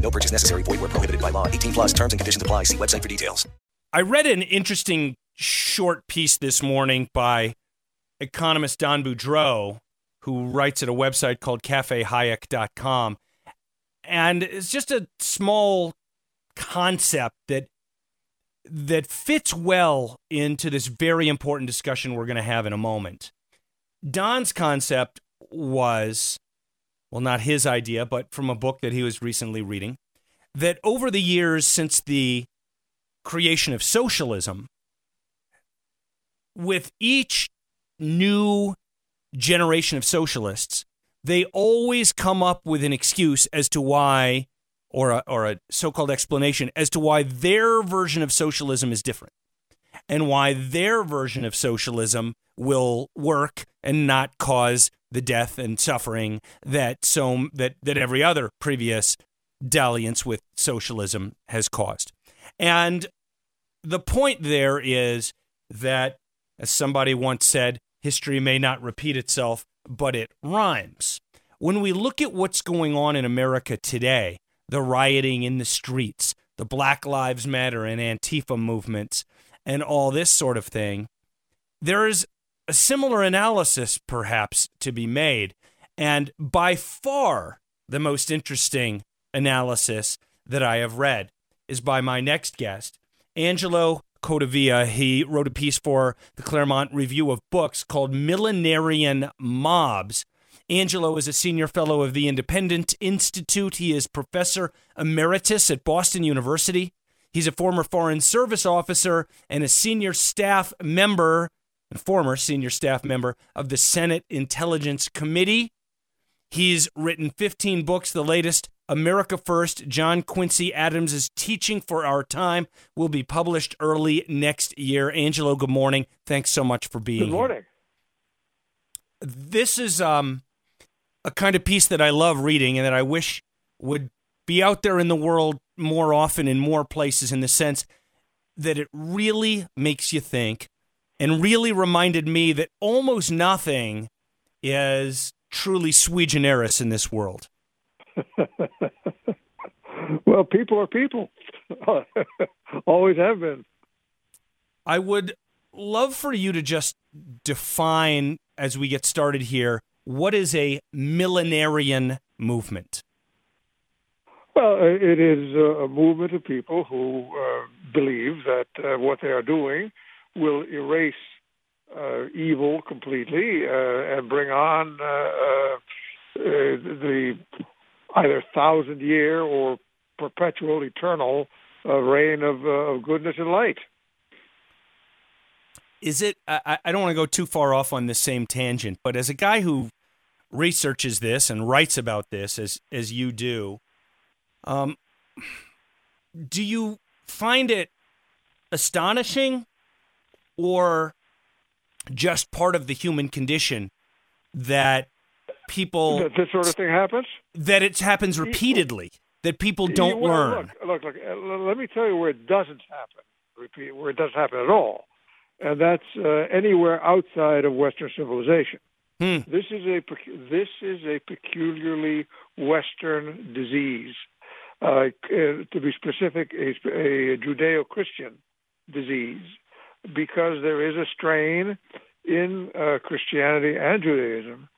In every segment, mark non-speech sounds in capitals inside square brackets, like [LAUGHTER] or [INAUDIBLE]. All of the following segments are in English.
No purchase necessary. Void where prohibited by law. 18 plus terms and conditions apply. See website for details. I read an interesting short piece this morning by economist Don Boudreaux, who writes at a website called cafehayek.com. And it's just a small concept that that fits well into this very important discussion we're going to have in a moment. Don's concept was well, not his idea, but from a book that he was recently reading, that over the years since the creation of socialism, with each new generation of socialists, they always come up with an excuse as to why, or a, or a so called explanation as to why their version of socialism is different and why their version of socialism will work and not cause the death and suffering that so that that every other previous dalliance with socialism has caused. And the point there is that as somebody once said, history may not repeat itself, but it rhymes. When we look at what's going on in America today, the rioting in the streets, the Black Lives Matter and Antifa movements, and all this sort of thing, there is a similar analysis perhaps to be made. And by far the most interesting analysis that I have read is by my next guest, Angelo Codevilla. He wrote a piece for the Claremont Review of Books called Millenarian Mobs. Angelo is a senior fellow of the Independent Institute. He is professor emeritus at Boston University. He's a former Foreign Service officer and a senior staff member and former senior staff member of the Senate Intelligence Committee. He's written 15 books, the latest, America First, John Quincy Adams' Teaching for Our Time, will be published early next year. Angelo, good morning. Thanks so much for being Good morning. here. This is um, a kind of piece that I love reading and that I wish would be out there in the world more often in more places in the sense that it really makes you think and really reminded me that almost nothing is truly sui generis in this world. [LAUGHS] well, people are people. [LAUGHS] Always have been. I would love for you to just define, as we get started here, what is a millenarian movement? Well, it is a movement of people who uh, believe that uh, what they are doing will erase uh, evil completely uh, and bring on uh, the either thousand year or perpetual eternal reign of, of goodness and light. Is it? I, I don't want to go too far off on the same tangent, but as a guy who researches this and writes about this, as as you do, um, do you find it astonishing or just part of the human condition that people that this sort of thing happens? That it happens repeatedly. That people don't well, learn. Look, look, look. Uh, let me tell you where it doesn't happen. Repeat where it doesn't happen at all, and that's uh, anywhere outside of Western civilization. Hmm. This is a this is a peculiarly Western disease. Uh, to be specific, a, a Judeo-Christian disease, because there is a strain in uh, Christianity and Judaism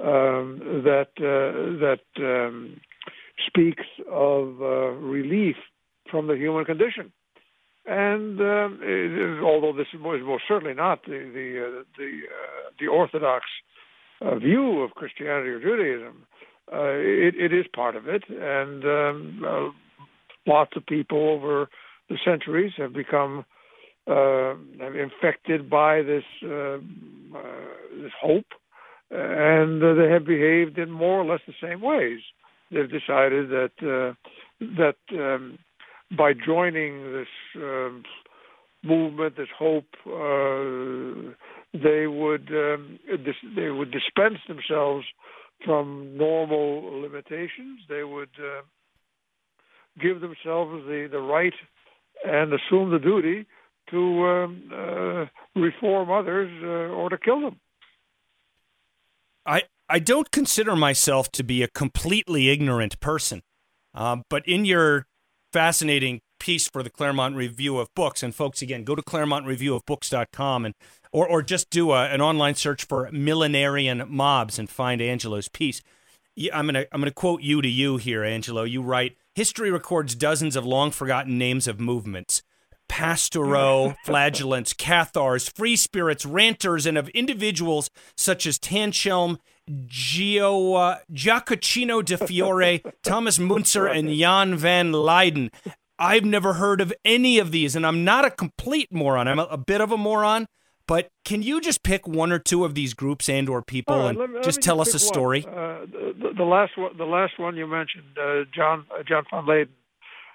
um, that uh, that um, speaks of uh, relief from the human condition. And um, although this is most certainly not the the uh, the, uh, the orthodox view of Christianity or Judaism, it, it is part of it, and um, lots of people over the centuries have become uh, infected by this uh, uh, this hope, and they have behaved in more or less the same ways. They've decided that that um, by joining this um, movement, this hope, uh, they would um, dis- they would dispense themselves from normal limitations. They would uh, give themselves the, the right and assume the duty to um, uh, reform others uh, or to kill them. I I don't consider myself to be a completely ignorant person, um, but in your fascinating piece for the Claremont Review of Books, and folks, again, go to ClaremontReviewOfBooks.com and or or just do a, an online search for millenarian mobs and find Angelo's piece. I'm gonna I'm gonna quote you to you here, Angelo. You write, "History records dozens of long forgotten names of movements." Pastoureaux, flagellants, Cathars, free spirits, ranters, and of individuals such as Tanchelm, Gio, uh, Giacocino de Fiore, Thomas Müntzer, and Jan van Leyden. I've never heard of any of these, and I'm not a complete moron. I'm a, a bit of a moron, but can you just pick one or two of these groups and or people right, and let me- just tell us a story? Uh, the, the last one, the last one you mentioned, uh, John uh, John van Leyden.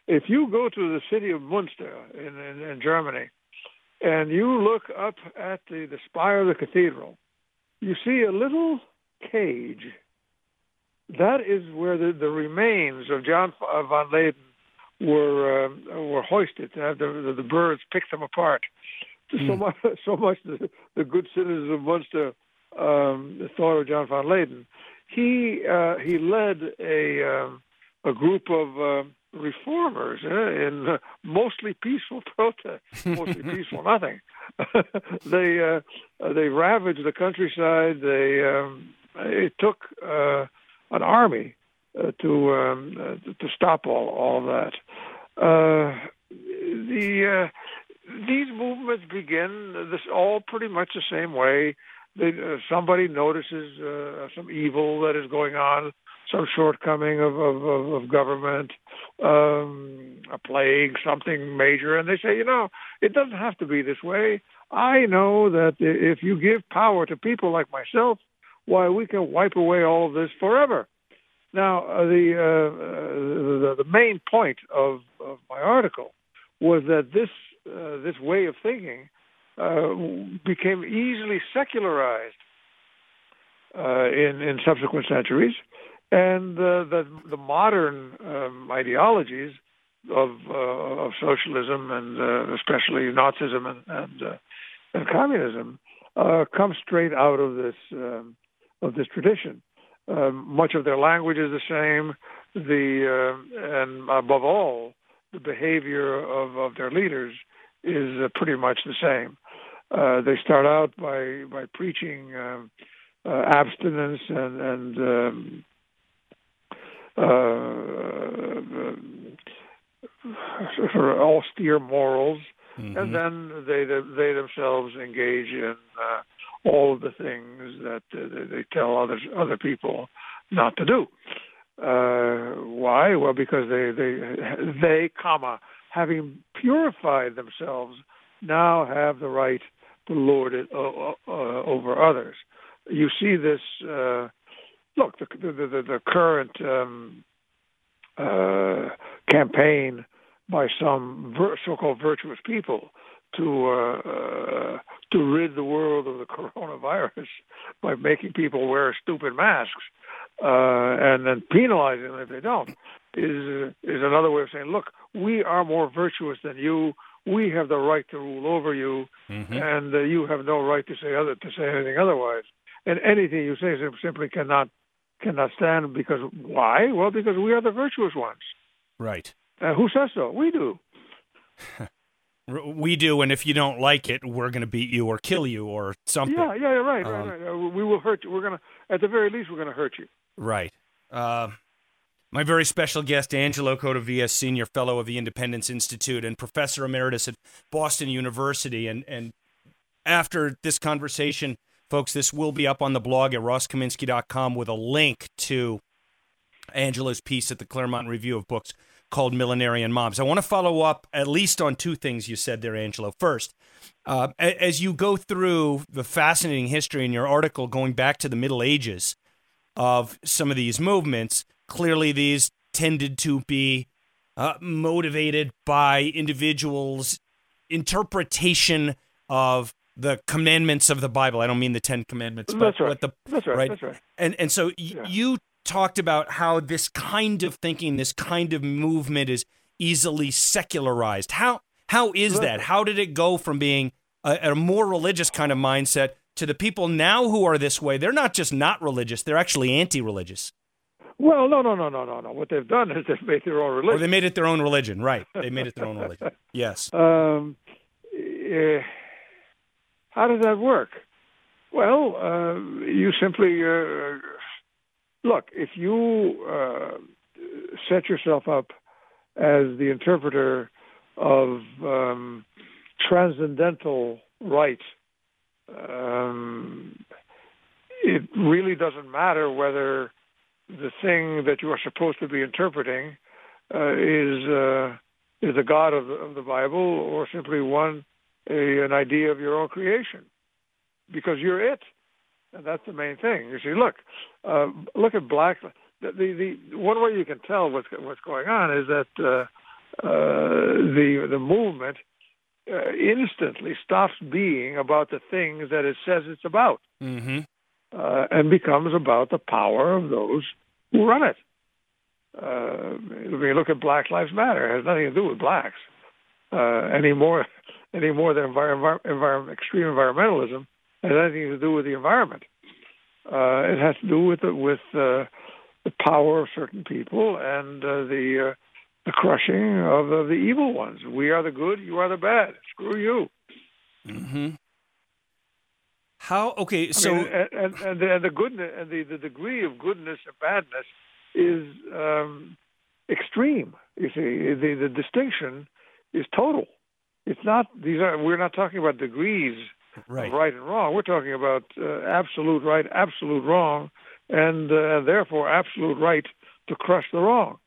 If you go to the city of Munster in, in, in Germany, and you look up at the, the spire of the cathedral, you see a little cage. That is where the, the remains of John von Leyden were um, were hoisted to have the, the, the birds picked them apart. So much, [LAUGHS] so much the, the good citizens of Munster um, thought of John von Leyden. He uh, he led a um, a group of um reformers uh, in uh, mostly peaceful [LAUGHS] protest, mostly [LAUGHS] peaceful nothing. [LAUGHS] they uh, they ravaged the countryside. They um, it took uh, an army uh, to um, uh, to stop all all that. Uh, the uh, these movements begin this all pretty much the same way. They, uh, somebody notices uh, some evil that is going on, some shortcoming of of, of, of government, um, a plague, something major, and they say, you know, it doesn't have to be this way. I know that if you give power to people like myself, why we can wipe away all of this forever. Now, uh, the, uh, uh, the the main point of, of my article was that this uh, this way of thinking uh, became easily secularized uh, in in subsequent centuries, and uh, the the modern um, ideologies of uh, of socialism and uh, especially Nazism and and, uh, and communism uh, come straight out of this um, of this tradition. Um, much of their language is the same. The uh, and above all, the behavior of, of their leaders is pretty much the same. They start out by by preaching um, abstinence and and um, sort of austere morals, and then they they themselves engage in uh, all of the things that uh, they- tell others other people not to do. Uh, why? Well, because they they they comma having purified themselves now have the right to lord it uh, uh, over others. You see this. Uh, look, the the, the, the current um, uh, campaign by some vir- so-called virtuous people to uh, uh, to rid the world of the coronavirus [LAUGHS] by making people wear stupid masks uh, and then penalizing them if they don't is is another way of saying, look, we are more virtuous than you. We have the right to rule over you, and uh, you have no right to say other to say anything otherwise. And anything you say simply cannot cannot stand because why? Well, because we are the virtuous ones. Right. Uh, who says so? We do. [LAUGHS] We do, and if you don't like it, we're going to beat you or kill you or something. Yeah, yeah, yeah, right, Um, right, right. Uh, we will hurt you. We're gonna, at the very least, we're gonna hurt you. Right. Uh, my very special guest, Angelo Codevilla's, Senior Fellow of the Independence Institute and Professor Emeritus at Boston University. And, and after this conversation, folks, this will be up on the blog at rosskaminsky.com with a link to Angelo's piece at the Claremont Review of Books called Millenarian Mobs. I want to follow up at least on two things you said there, Angelo. First, uh, as you go through the fascinating history in your article going back to the Middle Ages of some of these movements, clearly these tended to be uh, motivated by individuals' interpretation of the commandments of the Bible. I don't mean the Ten Commandments, but right. the That's right. That's right. and and so y- Yeah. you talked about how this kind of thinking, this kind of movement, is easily secularized. How how is Right. that? How did it go from being a, a more religious kind of mindset to the people now who are this way? They're not just not religious; they're actually anti-religious, Well, no, no, no, no, no, no. What they've done is they've made their own religion. or they made it their own religion. Right? They made it their own [LAUGHS] religion. Yes. Um, eh, how does that work? Well, uh, you simply uh, look. If you uh, set yourself up as the interpreter of um, transcendental right, um, it really doesn't matter whether the thing that you are supposed to be interpreting uh, is uh, is the God of the, of the Bible or simply one a, an idea of your own creation, because you're it, and that's the main thing. You see, look, uh, look at black. The, the the one way you can tell what's what's going on is that uh, uh, the the movement uh, instantly stops being about the things that it says it's about Mm-hmm. uh, and becomes about the power of those who run it. Uh, when you look at Black Lives Matter, it has nothing to do with blacks uh, any more any more than envir- envir- extreme environmentalism has anything to do with the environment. Uh, it has to do with the, with uh, the power of certain people and uh, the uh, the crushing of, of the evil ones. We are the good, you are the bad. Screw you. Mm-hmm. How? Okay. So. I mean, and, and, and, the, and the goodness and the, the degree of goodness and badness is um, extreme. You see, the the distinction is total. It's not these are we're not talking about degrees right. of right and wrong. We're talking about uh, absolute right, absolute wrong, and uh, therefore absolute right to crush the wrong.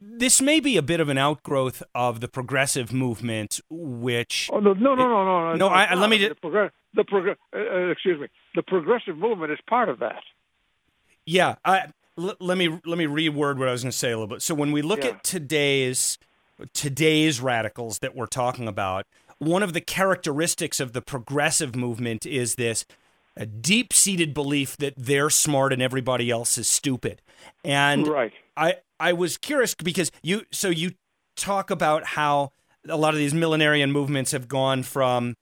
This may be a bit of an outgrowth of the progressive movement, which Oh no, no, no, no, no. No, it's I- let me the, just- progress, the progress. Uh, uh, excuse me. The progressive movement is part of that. Yeah, I, l- let me let me reword what I was going to say a little bit. So when we look Yeah. at today's today's radicals that we're talking about, one of the characteristics of the progressive movement is this a deep-seated belief that they're smart and everybody else is stupid. And right. I I was curious because you so you talk about how a lot of these millenarian movements have gone from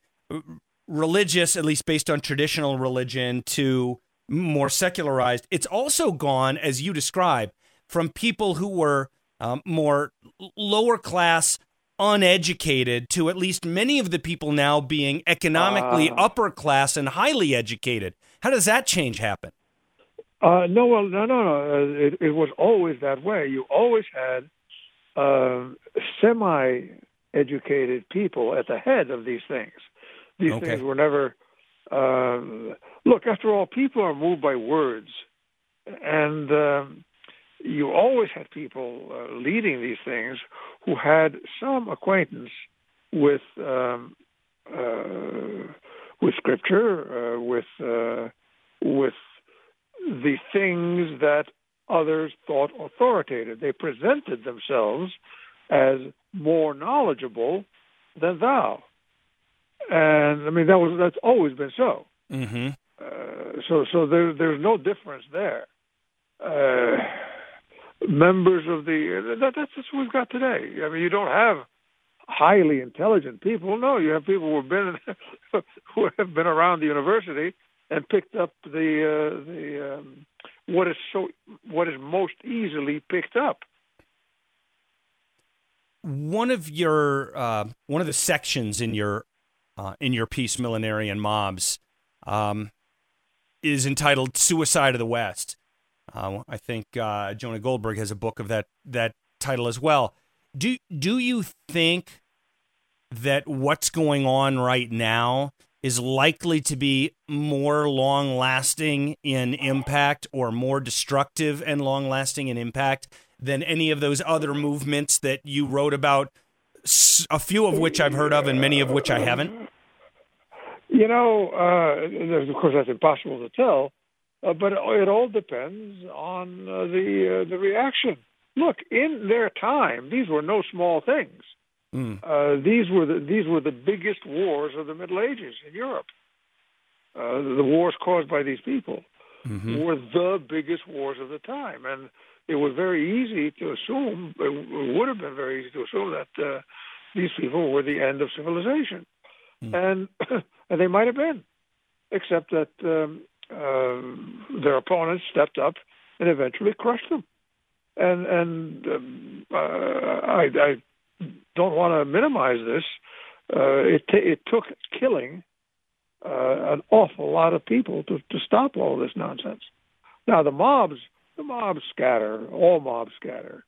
religious, at least based on traditional religion, to more secularized. It's also gone, as you describe, from people who were um, more lower class, uneducated, to at least many of the people now being economically Ah. upper class and highly educated. How does that change happen? Uh, no, well, no, no, no. Uh, it, it was always that way. You always had uh, semi-educated people at the head of these things. These Okay. things were never. Uh, look, after all, people are moved by words, and um, you always had people uh, leading these things who had some acquaintance with um, uh, with scripture, uh, with uh, with the things that others thought authoritative. They presented themselves as more knowledgeable than thou. And I mean that was that's always been so. Mm-hmm. Uh, so so there there's no difference there. Members of the that, that's just what we've got today. I mean you don't have highly intelligent people. No, you have people who have been [LAUGHS] who have been around the university and picked up the uh, the um, what is so what is most easily picked up. one of your uh, one of the sections in your uh, in your piece millenarian mobs um, is entitled suicide of the west uh, i think uh, jonah goldberg has a book of that that title as well do do you think that what's going on right now is likely to be more long lasting in impact or more destructive and long lasting in impact than any of those other movements that you wrote about, a few of which I've heard of and many of which I haven't? You know, uh, of course, that's impossible to tell, uh, but it, all depends on uh, the uh, the reaction. look, in their time, these were no small things. Mm. Uh, these were the these were the biggest wars of the Middle Ages in Europe. Uh, the wars caused by these people Mhm. were the biggest wars of the time, and it was very easy to assume. It would have been very easy to assume that uh, these people were the end of civilization, Mm. and [COUGHS] and they might have been, except that um, uh, their opponents stepped up and eventually crushed them. And and um, uh, I, I don't want to minimize this. Uh, it t- it took killing uh, an awful lot of people to to stop all this nonsense. Now the mobs, the mobs scatter. All mobs scatter.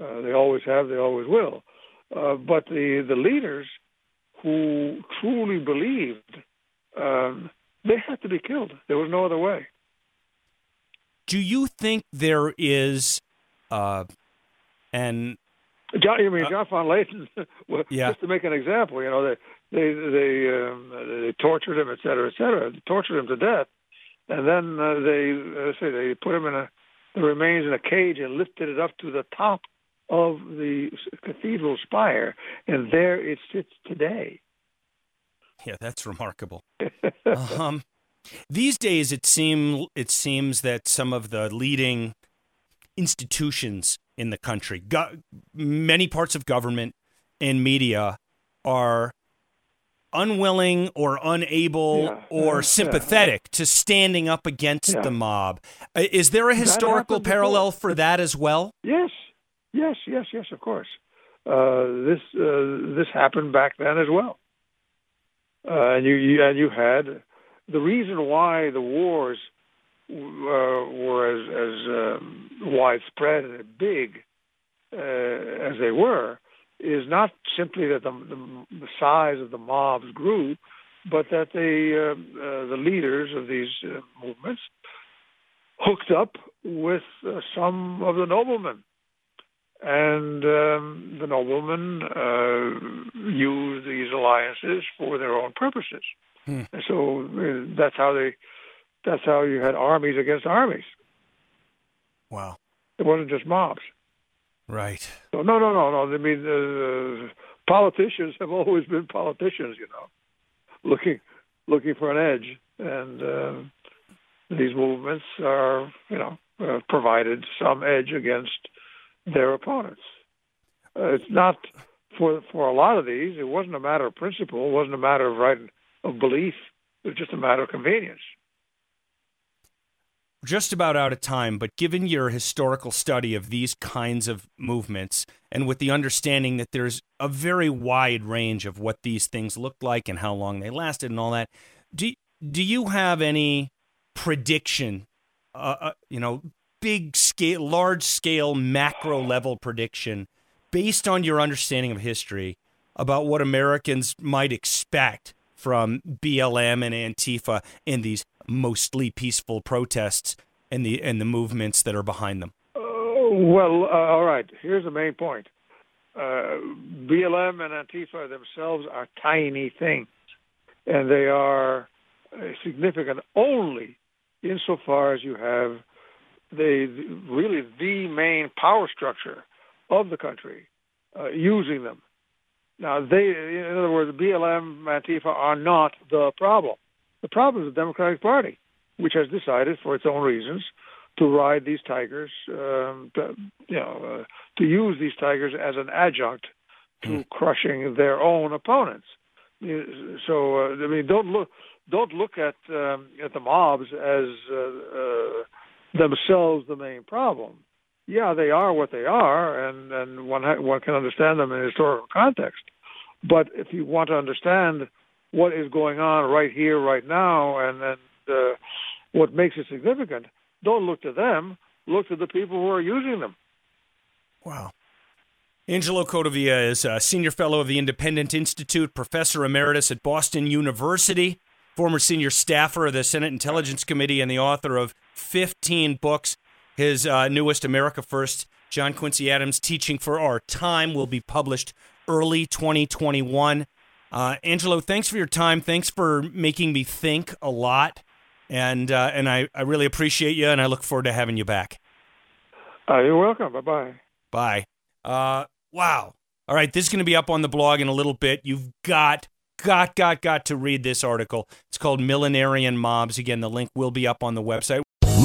Uh, they always have. They always will. But the the leaders who truly believed, um, they had to be killed. There was no other way. Do you think there is uh, an John, you mean John von Leyden? [LAUGHS] well, Yeah. Just to make an example, you know, they they they um, they tortured him, et cetera, et cetera. They tortured him to death, and then uh, they uh, say they put him in a the remains in a cage and lifted it up to the top of the cathedral spire, and there it sits today. Yeah, that's remarkable. [LAUGHS] um, these days, it seem it seems that some of the leading institutions in the country, go- many parts of government and media, are unwilling or unable Yeah, or yeah, sympathetic to standing up against Yeah. the mob. Uh, Is there a historical happened before. parallel for that as well? Yes, yes, yes, yes. Of course, uh, this uh, this happened back then as well. Uh, and you, you and you had. The reason why the wars uh, were as as um, widespread and big uh, as they were is not simply that the, the, the size of the mobs grew, but that the uh, uh, the leaders of these uh, movements hooked up with uh, some of the noblemen, and um, the noblemen uh, used these alliances for their own purposes. Hmm. And so uh, that's how they that's how you had armies against armies. Wow. It wasn't just mobs. Right. So no, no, no, no. I mean, uh, politicians have always been politicians, you know, looking looking for an edge, and uh, these movements are, you know, uh, provided some edge against their opponents. Uh, it's not for for a lot of these. It wasn't a matter of principle. It wasn't a matter of right of belief. It was just a matter of convenience. just about out of time, but given your historical study of these kinds of movements and with the understanding that there's a very wide range of what these things looked like and how long they lasted and all that, do, do you have any prediction, uh, uh, you know, big scale, large scale, macro level prediction based on your understanding of history about what Americans might expect from BLM and Antifa in these mostly peaceful protests and the and the movements that are behind them. Uh, well, uh, all right. Here's the main point. Uh, BLM and Antifa themselves are tiny things, and they are uh, significant only insofar as you have the really the main power structure of the country uh, using them. Now, they, in other words, BLM, Antifa are not the problem. The problem is the Democratic Party, which has decided, for its own reasons, to ride these tigers, um, to, you know, uh, to use these tigers as an adjunct to crushing their own opponents. So, uh, I mean, don't look don't look at um, at the mobs as uh, uh, themselves the main problem. Yeah, they are what they are, and and one ha- one can understand them in historical context. But if you want to understand what is going on right here, right now, and and uh, what makes it significant, don't look to them. Look to the people who are using them. Wow. Angelo Codevilla is a senior fellow of the Independent Institute, professor emeritus at Boston University, former senior staffer of the Senate Intelligence Committee, and the author of 15 books. His uh, newest, America First, John Quincy Adams, Teaching for Our Time, will be published early 2021. Uh, Angelo, thanks for your time. Thanks for making me think a lot. And, uh, and I, I really appreciate you, and I look forward to having you back. Uh, you're welcome. Bye bye. Bye. Uh, wow. All right, this is going to be up on the blog in a little bit. You've got, got, got, got to read this article. It's called Millenarian Mobs. Again, the link will be up on the website.